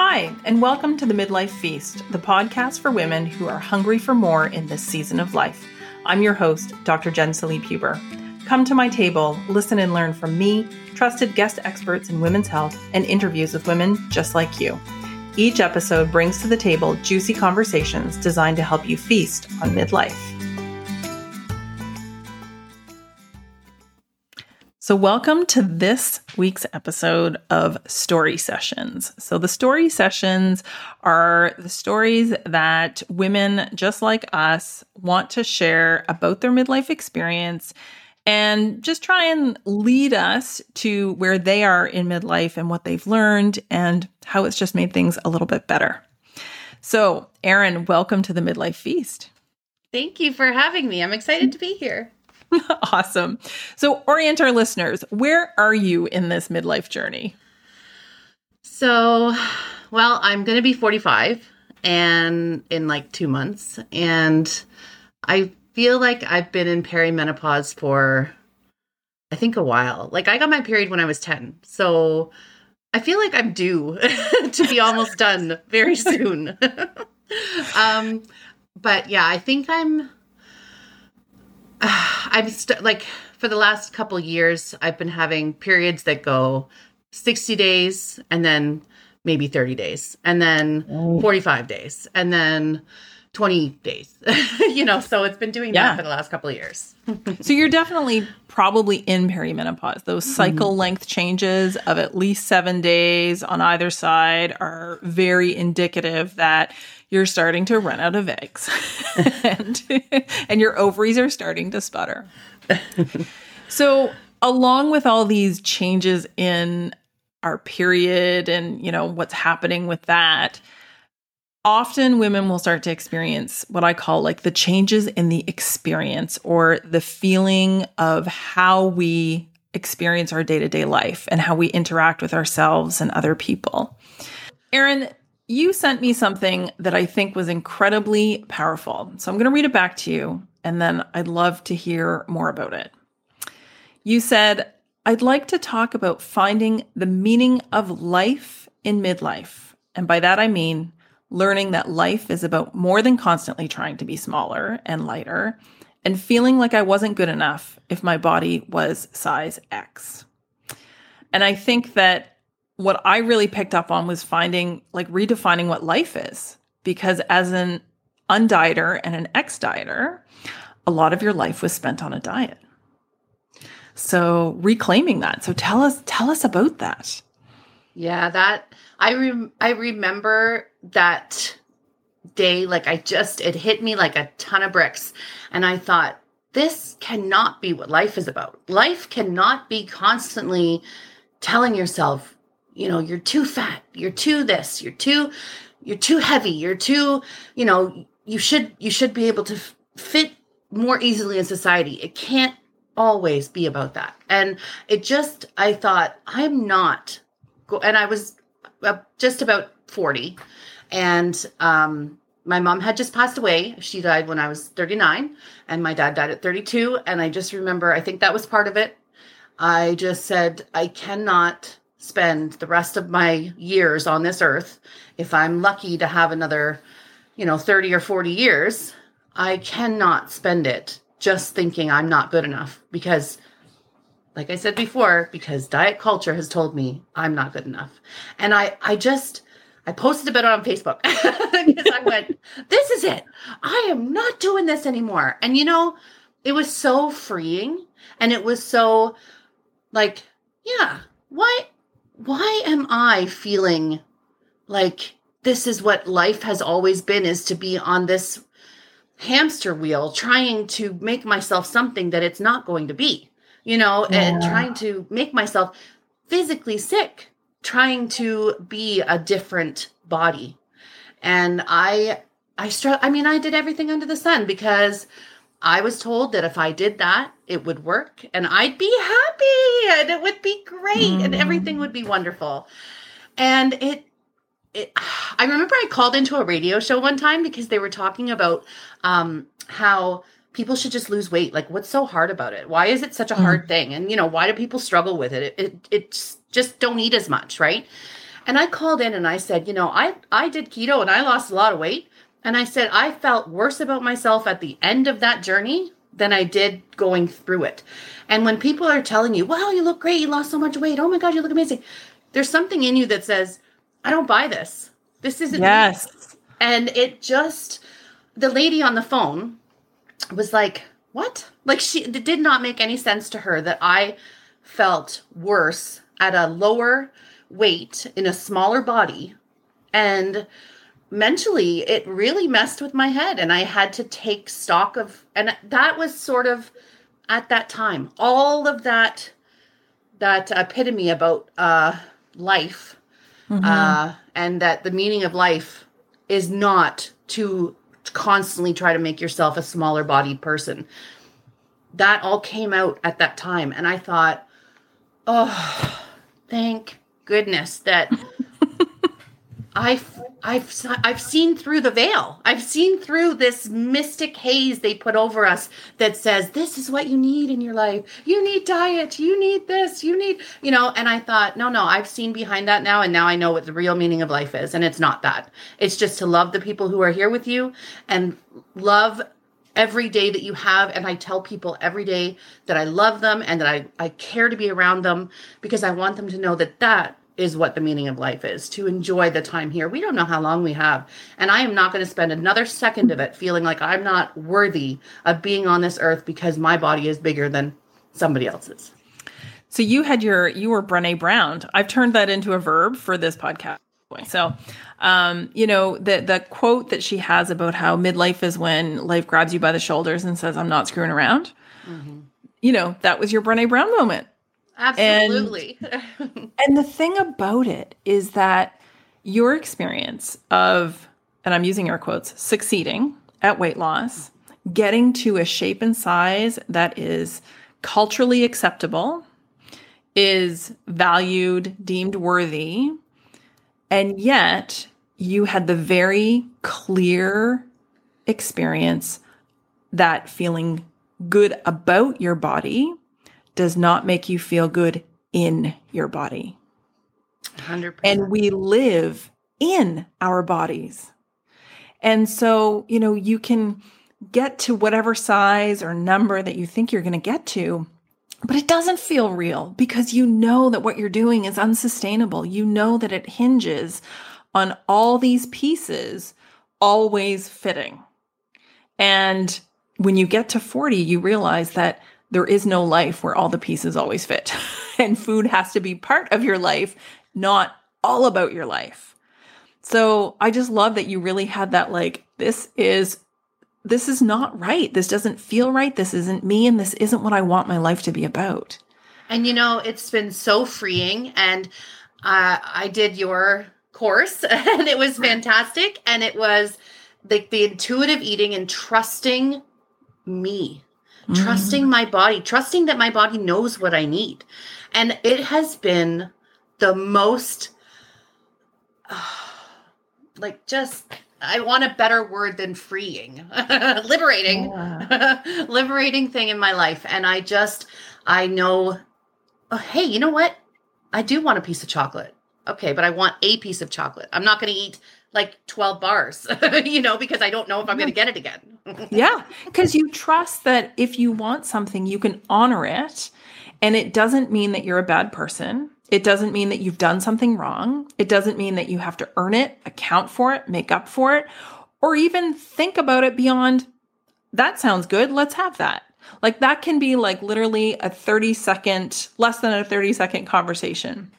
Hi, and welcome to the Midlife Feast, the podcast for women who are hungry for more in this season of life. I'm your host, Dr. Jen Salib Huber. Come to my table, listen and learn from me, trusted guest experts in women's health, and interviews with women just like you. Each episode brings to the table juicy conversations designed to help you feast on midlife. So, welcome to this week's episode of Story Sessions. So, the story sessions are the stories that women just like us want to share about their midlife experience and just try and lead us to where they are in midlife and what they've learned and how it's just made things a little bit better. So, Erin, welcome to the Midlife Feast. Thank you for having me. I'm excited to be here. awesome. So, orient our listeners. Where are you in this midlife journey? So, well, I'm going to be 45 and in like 2 months and I feel like I've been in perimenopause for I think a while. Like I got my period when I was 10. So, I feel like I'm due to be almost done very soon. um but yeah, I think I'm I'm st- like for the last couple years, I've been having periods that go 60 days and then maybe 30 days and then oh. 45 days and then 20 days. you know, so it's been doing yeah. that for the last couple of years. so you're definitely probably in perimenopause. Those mm-hmm. cycle mm-hmm. length changes of at least 7 days on either side are very indicative that you're starting to run out of eggs and, and your ovaries are starting to sputter. so, along with all these changes in our period and, you know, what's happening with that, often women will start to experience what I call like the changes in the experience or the feeling of how we experience our day to day life and how we interact with ourselves and other people. Erin, you sent me something that I think was incredibly powerful. So I'm going to read it back to you, and then I'd love to hear more about it. You said, I'd like to talk about finding the meaning of life in midlife. And by that, I mean learning that life is about more than constantly trying to be smaller and lighter and feeling like I wasn't good enough if my body was size X. And I think that what I really picked up on was finding like redefining what life is. Because as an undieter and an ex dieter, a lot of your life was spent on a diet. So reclaiming that. So tell us tell us about that. Yeah, that I rem- I remember that day like I just it hit me like a ton of bricks. And I thought this cannot be what life is about. Life cannot be constantly telling yourself you know you're too fat you're too this you're too you're too heavy you're too you know you should you should be able to f- fit more easily in society. It can't always be about that. And it just i thought i'm not go- and i was uh, just about 40 and um my mom had just passed away. She died when i was 39 and my dad died at 32 and i just remember i think that was part of it. I just said i cannot spend the rest of my years on this earth, if I'm lucky to have another, you know, 30 or 40 years, I cannot spend it just thinking I'm not good enough because like I said before, because diet culture has told me I'm not good enough. And I I just I posted a bit on Facebook because I went, this is it. I am not doing this anymore. And you know, it was so freeing and it was so like, yeah, why, why am I feeling like this is what life has always been is to be on this hamster wheel trying to make myself something that it's not going to be, you know, yeah. and trying to make myself physically sick, trying to be a different body. And I I str- I mean I did everything under the sun because I was told that if I did that, it would work and I'd be happy and it would be great mm. and everything would be wonderful. And it, it, I remember I called into a radio show one time because they were talking about um, how people should just lose weight. Like, what's so hard about it? Why is it such a mm. hard thing? And, you know, why do people struggle with it? It, it? It's just don't eat as much, right? And I called in and I said, you know, I I did keto and I lost a lot of weight. And I said I felt worse about myself at the end of that journey than I did going through it. And when people are telling you, "Wow, you look great. You lost so much weight. Oh my god, you look amazing." There's something in you that says, "I don't buy this. This isn't Yes. me." And it just the lady on the phone was like, "What?" Like she it did not make any sense to her that I felt worse at a lower weight in a smaller body. And mentally it really messed with my head and I had to take stock of and that was sort of at that time. All of that that epitome about uh life uh and that the meaning of life is not to constantly try to make yourself a smaller bodied person. That all came out at that time and i thought oh thank goodness that I've I've I've seen through the veil. I've seen through this mystic haze they put over us that says this is what you need in your life. You need diet. You need this. You need you know. And I thought, no, no. I've seen behind that now, and now I know what the real meaning of life is. And it's not that. It's just to love the people who are here with you and love every day that you have and i tell people every day that i love them and that i, I care to be around them because i want them to know that that is what the meaning of life is to enjoy the time here we don't know how long we have and i am not going to spend another second of it feeling like i'm not worthy of being on this earth because my body is bigger than somebody else's So you had your you were Brene Brown. I've turned that into a verb for this podcast. So, um, you know, the the quote that she has about how midlife is when life grabs you by the shoulders and says, "I'm not screwing around." You know, that was your Brene Brown moment. Absolutely. And the thing about it is that your experience of, and I'm using air quotes, succeeding at weight loss, getting to a shape and size that is culturally acceptable, is valued, deemed worthy, and yet you had the very clear experience that feeling good about your body does not make you feel good in your body. 100% And we live in our bodies. And so, you know, you can get to whatever size or number that you think you're going to get to, but it doesn't feel real because you know that what you're doing is unsustainable. You know that it hinges on all these pieces always fitting. And when you get to 40, you realize that there is no life where all the pieces always fit. and food has to be part of your life, not all about your life. So I just love that you really had that like, this is this is not right. This doesn't feel right. This isn't me and this isn't what I want my life to be about. And you know, it's been so freeing. And uh, I did your course, and it was fantastic. And it was like the intuitive eating and trusting me, trusting mm. my body, trusting that my body knows what I need. And it has been the most, like, just. I want a better word than freeing, liberating, liberating thing in my life. And I just, I know oh, hey, you know what? I do want a piece of chocolate. Okay, but I want a piece of chocolate. I'm not going to eat like 12 bars, you know, because I don't know if I'm going to get it again. Yeah, because you trust that if you want something, you can honor it. And it doesn't mean that you're a bad person. It doesn't mean that you've done something wrong. It doesn't mean that you have to earn it, account for it, make up for it, or even think about it beyond that sounds good. Let's have that. Like that can be like literally a 30 second, less than a 30 second conversation.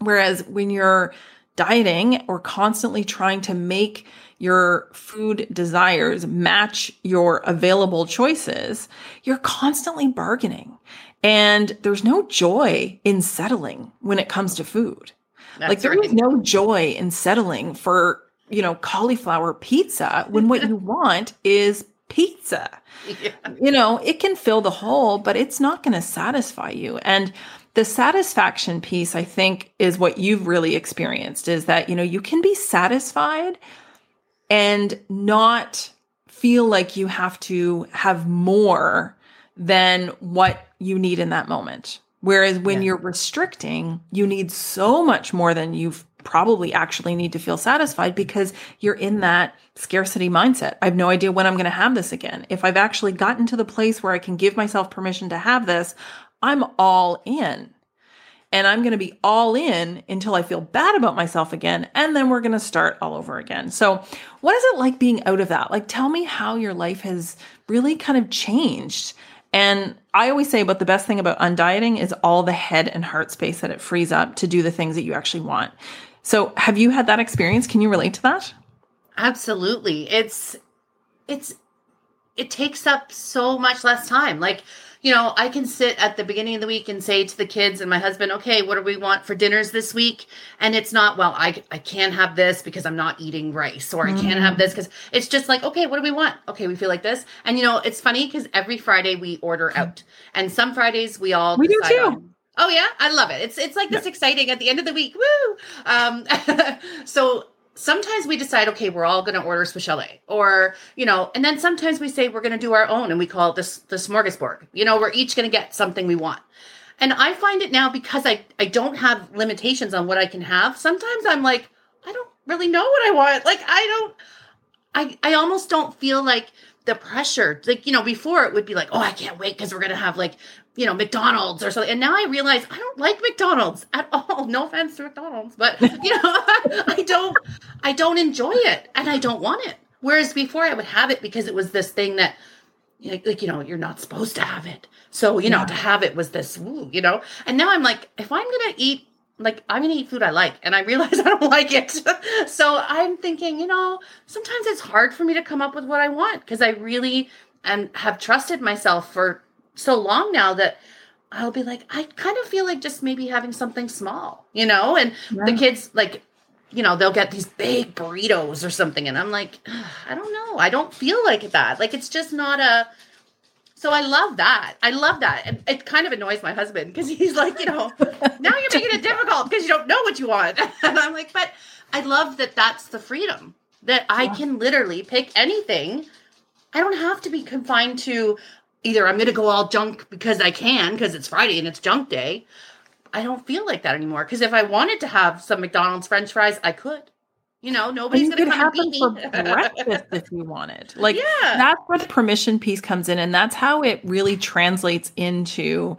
Whereas when you're dieting or constantly trying to make your food desires match your available choices, you're constantly bargaining. And there's no joy in settling when it comes to food. like That's there right. is no joy in settling for, you know, cauliflower pizza when what you want is pizza Yeah. you know, it can fill the hole, but it's not going to satisfy you. And the satisfaction piece, I think, is what you've really experienced is that, you know, you can be satisfied and not feel like you have to have more than what you need in that moment. Whereas when Yeah. you're restricting, you need so much more than you've probably actually need to feel satisfied because you're in that scarcity mindset. I have no idea when I'm going to have this again. If I've actually gotten to the place where I can give myself permission to have this, I'm all in. And I'm going to be all in until I feel bad about myself again. And then we're going to start all over again. So, what is it like being out of that? Like, tell me how your life has really kind of changed. And I always say about the best thing about undieting is all the head and heart space that it frees up to do the things that you actually want. So, have you had that experience? Can you relate to that? Absolutely. It's it's it takes up so much less time. Like you know, I can sit at the beginning of the week and say to the kids and my husband, okay, what do we want for dinners this week? And it's not, well, I, I can't have this because I'm not eating rice, or mm. I can't have this because it's just like, okay, what do we want? Okay, we feel like this. And, you know, it's funny because every Friday we order out. And some Fridays we all we do too. On, Oh yeah, I love it. It's it's like this yeah. exciting at the end of the week. Woo! Um, so sometimes we decide, okay, we're all going to order Swiss Chalet, or you know, and then sometimes we say we're going to do our own, and we call it this the smorgasbord. You know, we're each going to get something we want. And I find it now because I I don't have limitations on what I can have. Sometimes I'm like, I don't really know what I want. Like I don't, I I almost don't feel like the pressure. Like you know, before it would be like, oh, I can't wait because we're gonna have like you know, McDonald's or something. And now I realize I don't like McDonald's at all. No offense to McDonald's, but you know, I don't I don't enjoy it and I don't want it. Whereas before I would have it because it was this thing that like, you know, you're not supposed to have it. So, you know, yeah. to have it was this, ooh, you know. And now I'm like, if I'm going to eat like I'm gonna eat food I like, and I realize I don't like it. so I'm thinking, you know, sometimes it's hard for me to come up with what I want because I really and have trusted myself for so long now that I'll be like, I kind of feel like just maybe having something small, you know? And yeah. the kids, like, you know, they'll get these big burritos or something. And I'm like, I don't know. I don't feel like that. Like, it's just not a. So I love that. I love that. And it kind of annoys my husband because he's like, you know, now you're making it difficult because you don't know what you want. And I'm like, but I love that that's the freedom that I can literally pick anything. I don't have to be confined to, either I'm going to go all junk because I can because it's Friday and it's junk day. I don't feel like that anymore because if I wanted to have some McDonald's French fries, I could. You know, nobody's going to have it for breakfast if you wanted. Like yeah. that's where the permission piece comes in, and that's how it really translates into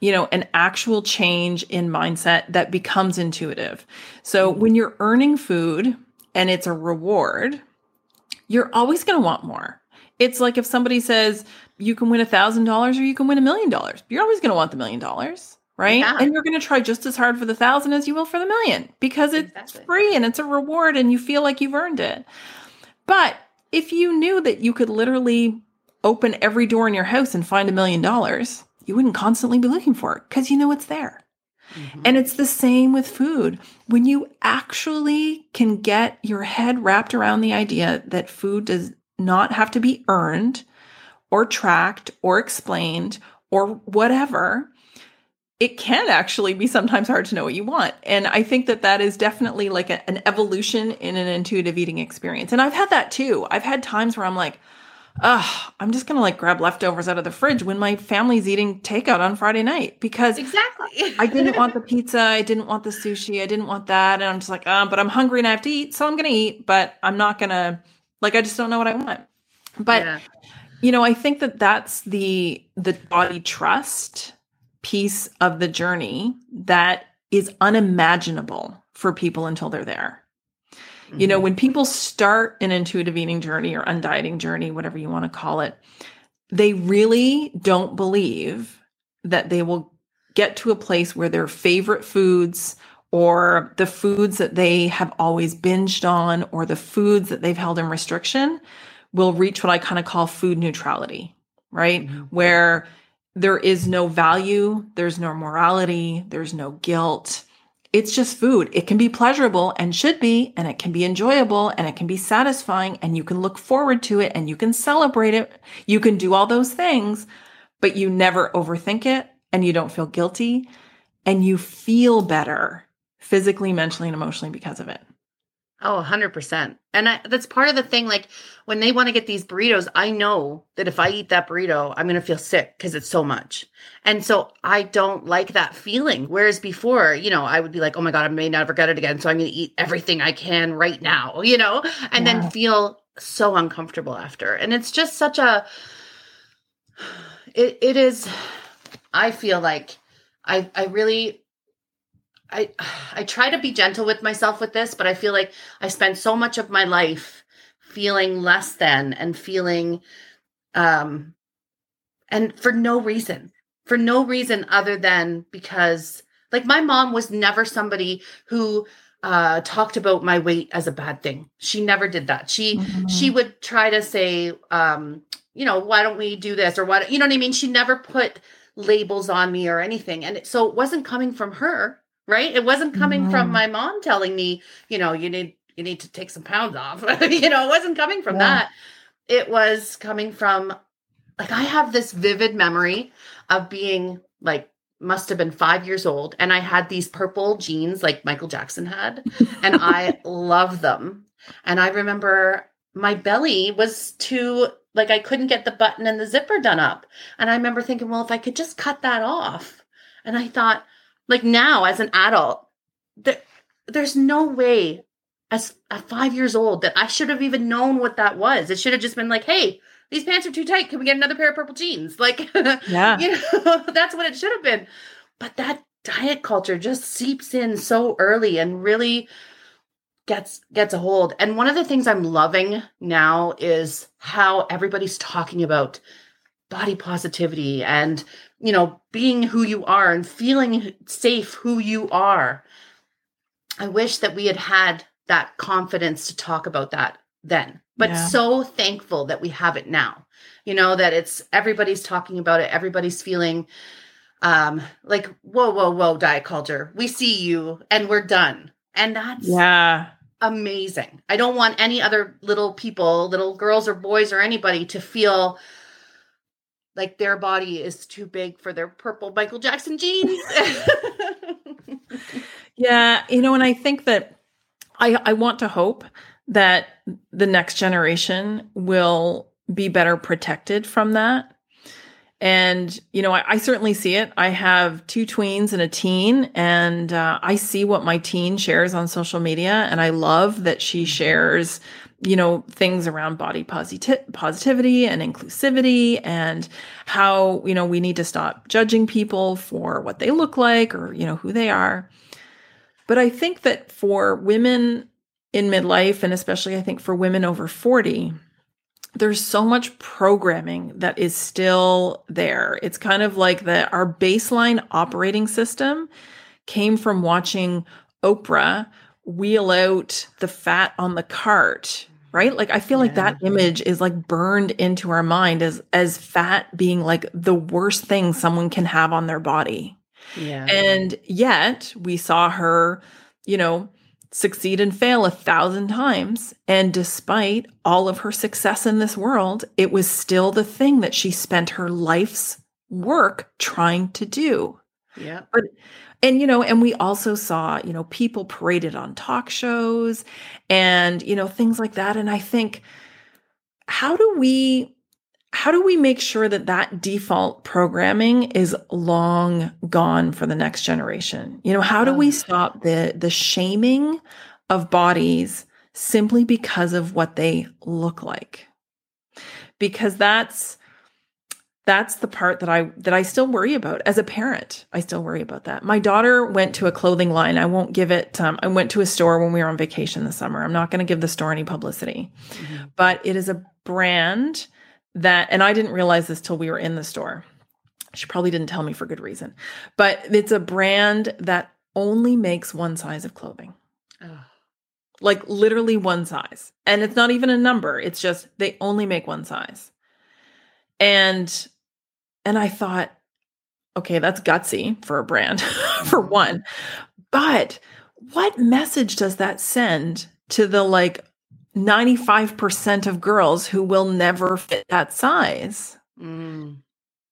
you know, an actual change in mindset that becomes intuitive. So mm-hmm. when you're earning food and it's a reward, you're always going to want more. It's like if somebody says, you can win a thousand dollars or you can win a million dollars. You're always going to want the million dollars, right? Yeah. And you're going to try just as hard for the thousand as you will for the million because it's exactly. free and it's a reward and you feel like you've earned it. But if you knew that you could literally open every door in your house and find a million dollars, you wouldn't constantly be looking for it because you know it's there. Mm-hmm. And it's the same with food. When you actually can get your head wrapped around the idea that food does not have to be earned, or tracked or explained or whatever, it can actually be sometimes hard to know what you want. And I think that that is definitely like a, an evolution in an intuitive eating experience. And I've had that too. I've had times where I'm like, oh, I'm just gonna like grab leftovers out of the fridge when my family's eating takeout on Friday night because exactly I didn't want the pizza, I didn't want the sushi, I didn't want that, and I'm just like, oh, but I'm hungry and I have to eat, so I'm gonna eat, but I'm not gonna like I just don't know what I want. But yeah. You know, I think that that's the the body trust piece of the journey that is unimaginable for people until they're there. Mm-hmm. You know, mm-hmm. when people start an intuitive eating journey or undieting journey, whatever you want to call it, they really don't believe that they will get to a place where their favorite foods or the foods that they have always binged on or the foods that they've held in restriction will reach what I kind of call food neutrality, right? Mm-hmm. Where there is no value, there's no morality, there's no guilt. It's just food. It can be pleasurable and should be, and it can be enjoyable and it can be satisfying, and you can look forward to it and you can celebrate it. You can do all those things, but you never overthink it and you don't feel guilty and you feel better physically, mentally, and emotionally because of it. Oh, 100%. And I, that's part of the thing. Like when they want to get these burritos, I know that if I eat that burrito, I'm going to feel sick because it's so much. And so I don't like that feeling. Whereas before, you know, I would be like, oh my God, I may never get it again. So I'm going to eat everything I can right now, you know, and yeah. then feel so uncomfortable after. And it's just such a, it, it is, I feel like I, I really I I try to be gentle with myself with this, but I feel like I spent so much of my life feeling less than and feeling um and for no reason. For no reason other than because like my mom was never somebody who uh talked about my weight as a bad thing. She never did that. She mm-hmm. she would try to say um you know, why don't we do this or what you know what I mean? She never put labels on me or anything. And so it wasn't coming from her right? It wasn't coming mm-hmm. from my mom telling me, you know, you need you need to take some pounds off. you know, it wasn't coming from yeah. that. It was coming from like I have this vivid memory of being like must have been 5 years old and I had these purple jeans like Michael Jackson had and I love them. And I remember my belly was too like I couldn't get the button and the zipper done up. And I remember thinking, well, if I could just cut that off. And I thought, like now as an adult there, there's no way as at five years old that i should have even known what that was. It should have just been like hey these pants are too tight. Can we get another pair of purple jeans? Like yeah. you know that's what it should have been. But that diet culture just seeps in so early and really gets gets a hold. And one of the things i'm loving now is how everybody's talking about body positivity and you know being who you are and feeling safe who you are. I wish that we had had that confidence to talk about that then but yeah. so thankful that we have it now. You know that it's everybody's talking about it everybody's feeling um like whoa whoa whoa diet culture we see you and we're done. And that's yeah. amazing. I don't want any other little people little girls or boys or anybody to feel like their body is too big for their purple Michael Jackson jeans. yeah, you know, and I think that I I want to hope that the next generation will be better protected from that. And, you know, I, I, certainly see it. I have two tweens and a teen, and uh, I see what my teen shares on social media. And I love that she shares you know, things around body posit- positivity and inclusivity and how, you know, we need to stop judging people for what they look like or, you know, who they are. But I think that for women in midlife, and especially I think for women over 40, there's so much programming that is still there. It's kind of like that our baseline operating system came from watching Oprah wheel out the fat on the cart right? Like i feel yeah. like that image is like burned into our mind as as fat being like the worst thing someone can have on their body. Yeah. And yet we saw her you know succeed and fail a thousand times. And despite all of her success in this world it was still the thing that she spent her life's work trying to do. Yeah but and you know and we also saw you know people paraded on talk shows and you know things like that. And i think how do we how do we make sure that that default programming is long gone for the next generation? You know how do we stop the the shaming of bodies simply because of what they look like? Because that's that's the part that I that I still worry about as a parent. I still worry about that. My daughter went to a clothing line. I won't give it. Um, I went to a store when we were on vacation this summer. I'm not going to give the store any publicity, mm-hmm. but it is a brand that, and I didn't realize this till we were in the store. She probably didn't tell me for good reason, but it's a brand that only makes one size of clothing. Like literally one size. And it's not even a number. It's just they only make one size. And and I thought, okay, that's gutsy for a brand, for mm-hmm. one. But what message does that send to the like 95% of girls who will never fit that size? Mm.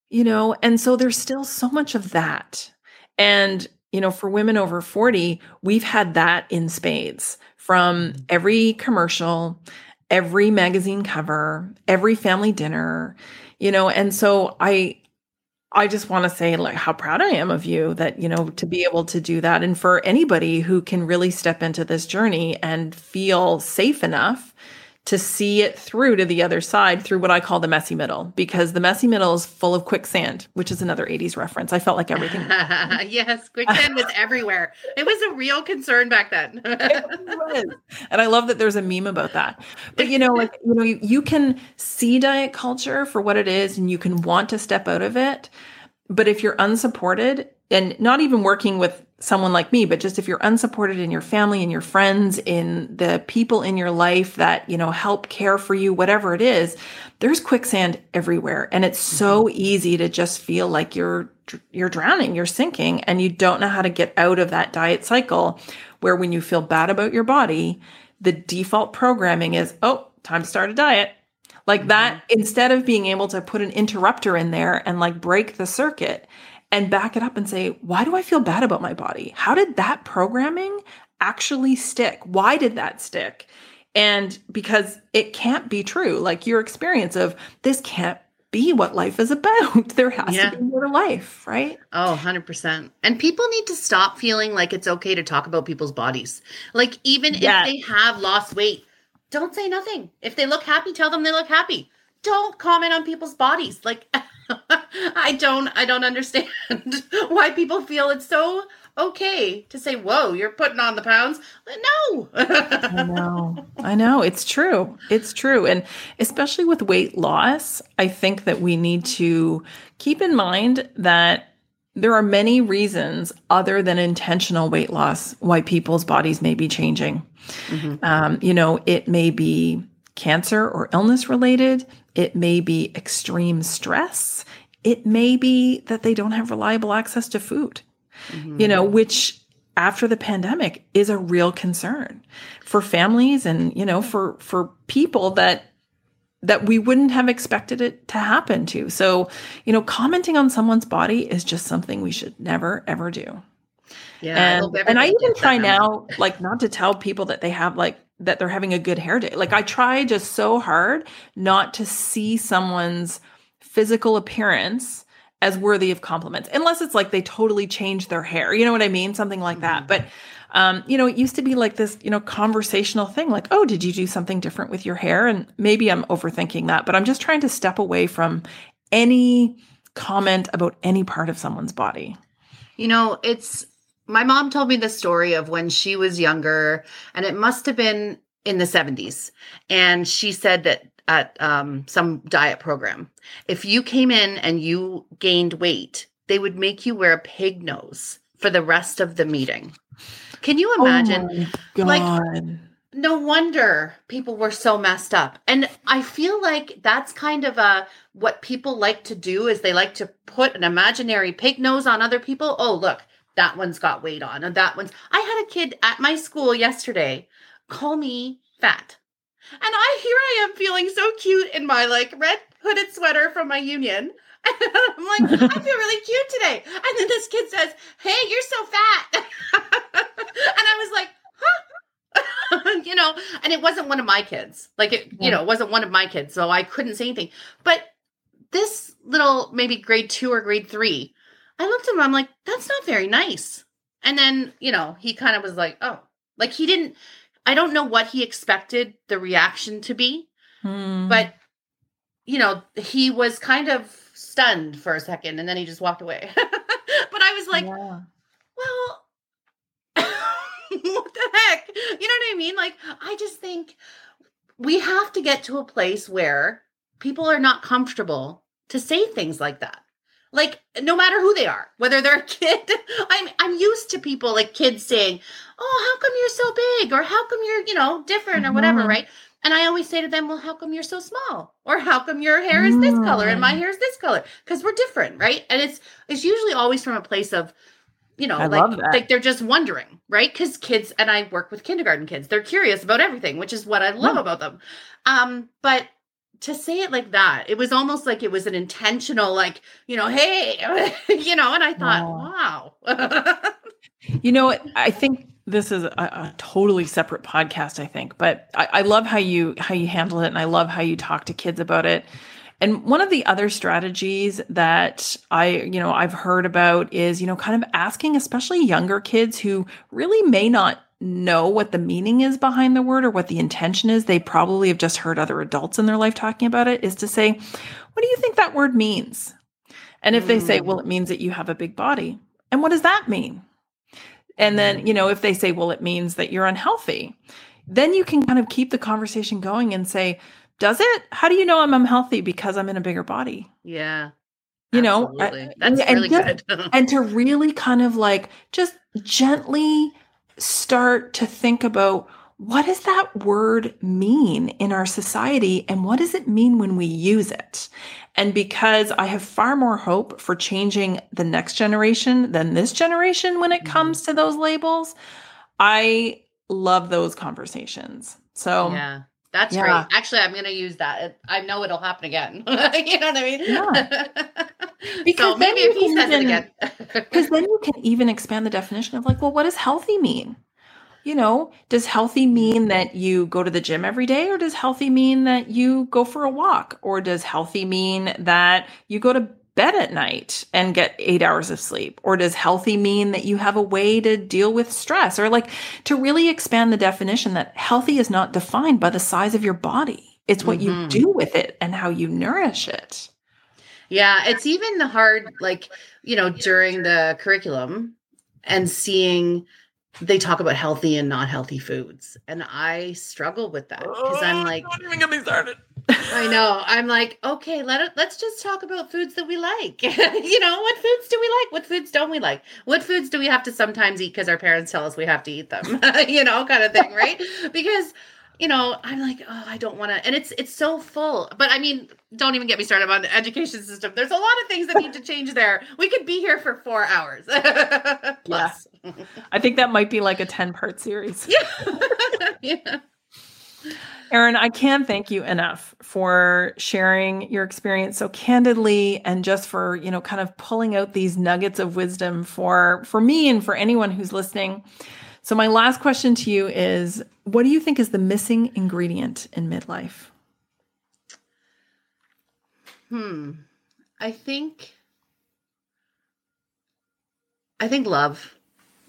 You know, and so there's still so much of that. And you know, for women over 40, we've had that in spades from mm-hmm. every commercial, every magazine cover, every family dinner, you know, and so I I just want to say like how proud I am of you that, you know, to be able to do that. And for anybody who can really step into this journey and feel safe enough to see it through to the other side through what I call the messy middle because the messy middle is full of quicksand, which is another 80s reference. I felt like everything. yes, quicksand was everywhere. It was a real concern back then. and I love that there's a meme about that. But you know, like, you know, you, you can see diet culture for what it is and you can want to step out of it. But if you're unsupported and not even working with someone like me, but just if you're unsupported in your family and your friends, in the people in your life that, you know, help care for you, whatever it is, there's quicksand everywhere. And it's so mm-hmm. easy to just feel like you're, you're drowning, you're sinking, and you don't know how to get out of that diet cycle where when you feel bad about your body, the default programming is, oh, time to start a diet. Like that, mm-hmm. instead of being able to put an interrupter in there and like break the circuit and back it up and say, why do I feel bad about my body? How did that programming actually stick? Why did that stick? And because it can't be true, like your experience of this can't be what life is about. There has yeah. to be more to life, right? Oh, 100%. And people need to stop feeling like it's okay to talk about people's bodies. Like, even yes. if they have lost weight, don't say nothing. If they look happy, tell them they look happy. Don't comment on people's bodies. Like, I don't I don't understand why people feel it's so okay to say, "Whoa, you're putting on the pounds." No. I know. I know. It's true. It's true. And especially with weight loss, I think that we need to keep in mind that there are many reasons other than intentional weight loss why people's bodies may be changing. Mm-hmm. Um, you know, it may be cancer or illness related. It may be extreme stress. It may be that they don't have reliable access to food, mm-hmm. you know, which after the pandemic is a real concern for families and, you know, for, for people that that we wouldn't have expected it to happen to. So, you know, commenting on someone's body is just something we should never ever do. Yeah. And I, and I even try now, like, not to tell people that they have like that they're having a good hair day. Like I try just so hard not to see someone's physical appearance as worthy of compliments, unless it's like they totally change their hair. You know what I mean? Something like that. Mm-hmm. But um, you know, it used to be like this, you know, conversational thing, like, oh, did you do something different with your hair? And maybe I'm overthinking that, but I'm just trying to step away from any comment about any part of someone's body. You know, it's my mom told me the story of when she was younger, and it must have been in the 70s. And she said that at um, some diet program, if you came in and you gained weight, they would make you wear a pig nose for the rest of the meeting. Can you oh imagine? Oh like, no wonder people were so messed up. And I feel like that's kind of a what people like to do is they like to put an imaginary pig nose on other people. Oh, look, that one's got weight on and that one's i had a kid at my school yesterday call me fat and i here i am feeling so cute in my like red hooded sweater from my union. I'm like i feel really cute today. And then this kid says hey you're so fat. And i was like huh? You know and it wasn't one of my kids. Like it you know it wasn't one of my kids so i couldn't say anything. But this little maybe grade two or grade three I looked at him, I'm like, that's not very nice. And then, you know, he kind of was like, oh, like he didn't, I don't know what he expected the reaction to be, hmm. but, you know, he was kind of stunned for a second and then he just walked away. but I was like, yeah. well, what the heck? You know what I mean? Like, I just think we have to get to a place where people are not comfortable to say things like that like no matter who they are whether they're a kid i'm i'm used to people like kids saying oh how come you're so big? or how come you're you know different or whatever mm-hmm. right? And i always say to them well how come you're so small? or how come your hair is this color and my mm. hair is this color? Because we're different right? And it's it's usually always from a place of you know I like like they're just wondering right? Because kids and i work with kindergarten kids they're curious about everything which is what i love yeah. about them. Um but to say it like that, it was almost like it was an intentional, like, you know, hey, you know, and I thought, wow. You know, I think this is a, a, totally separate podcast. I think, but I, I love how you how you handle it, and I love how you talk to kids about it. And one of the other strategies that I, you know, I've heard about is, you know, kind of asking especially younger kids who really may not know what the meaning is behind the word or what the intention is. They probably have just heard other adults in their life talking about it is to say, what do you think that word means? And if mm. they say, well, it means that you have a big body. And what does that mean? And then, mm. you know, if they say, well, it means that you're unhealthy, then you can kind of keep the conversation going and say, does it? How do you know I'm unhealthy because I'm in a bigger body? Yeah. You know, that's and, really and good. and to really kind of like just gently start to think about what does that word mean in our society and what does it mean when we use it? And because I have far more hope for changing the next generation than this generation when it mm-hmm. comes to those labels, I love those conversations. So, yeah. That's yeah. great. Actually, I'm going to use that. I know it'll happen again. you know what I mean? Yeah. Because so maybe if he says even, it again. Because then you can even expand the definition of like, well, what does healthy mean? You know, does healthy mean that you go to the gym every day, or does healthy mean that you go for a walk, or does healthy mean that you go to bed at night and get eight hours of sleep? Or does healthy mean that you have a way to deal with stress? Or like to really expand the definition that healthy is not defined by the size of your body, it's what mm-hmm. you do with it and how you nourish it. Yeah, it's even the hard, like, you know, during the curriculum and seeing they talk about healthy and not healthy foods. And I struggle with that because I'm like, don't even get me started. I know. I'm like, okay, let it, let's just talk about foods that we like. you know, what foods do we like? What foods don't we like? What foods do we have to sometimes eat because our parents tell us we have to eat them? you know, kind of thing, right? because you know, I'm like, oh, I don't want to, and it's it's so full. But I mean, don't even get me started on the education system. There's a lot of things that need to change there. We could be here for four hours. Plus, yeah. I think that might be like a ten part series. Yeah, yeah. Erin, I can't thank you enough for sharing your experience so candidly and just for, you know, kind of pulling out these nuggets of wisdom for for me and for anyone who's listening. So my last question to you is what do you think is the missing ingredient in midlife? Hmm. I think I think love.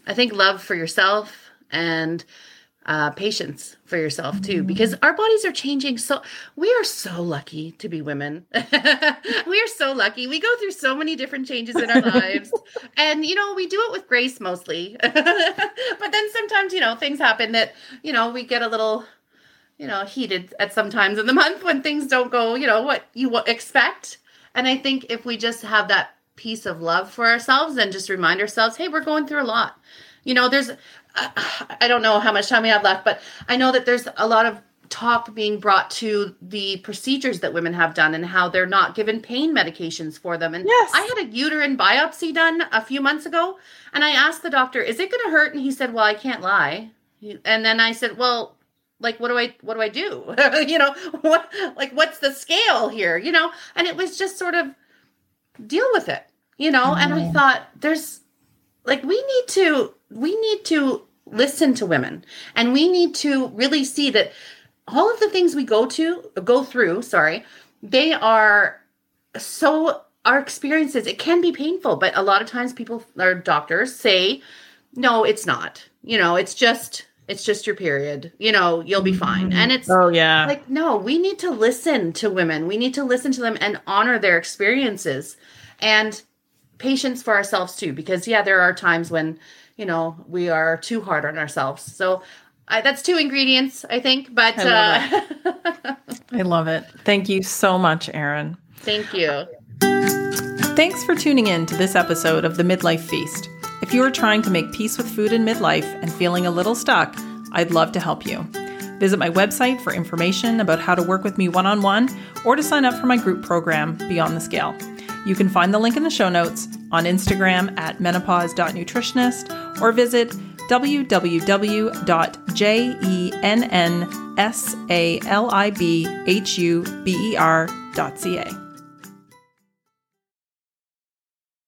I think love for yourself and uh, patience for yourself too, mm-hmm. because our bodies are changing. So we are so lucky to be women. we are so lucky. We go through so many different changes in our lives, and you know we do it with grace mostly. but then sometimes you know things happen that you know we get a little you know heated at some times in the month when things don't go you know what you expect. And I think if we just have that piece of love for ourselves and just remind ourselves, hey, we're going through a lot. You know, there's I don't know how much time we have left, but I know that there's a lot of talk being brought to the procedures that women have done and how they're not given pain medications for them. And yes. I had a uterine biopsy done a few months ago, and I asked the doctor, "Is it going to hurt?" And he said, "Well, I can't lie." And then I said, "Well, like what do I what do I do? you know, what like what's the scale here, you know?" And it was just sort of deal with it, you know? Mm-hmm. And I thought there's like we need to we need to listen to women and we need to really see that all of the things we go to go through sorry they are so our experiences it can be painful but a lot of times people or doctors say no it's not. You know it's just it's just your period. You know you'll be fine. Mm-hmm. and it's oh yeah. like no we need to listen to women. We need to listen to them and honor their experiences and patience for ourselves too because yeah there are times when you know we are too hard on ourselves. So I, that's two ingredients i think but I love, uh, I love it. Thank you so much erin. Thank you. Thanks for tuning in to this episode of the midlife feast. If you are trying to make peace with food in midlife and feeling a little stuck i'd love to help you. Visit my website for information about how to work with me one on one or to sign up for my group program, Beyond the Scale. You can find the link in the show notes on Instagram at menopause.nutritionist or visit www.jennsalibhuber.ca.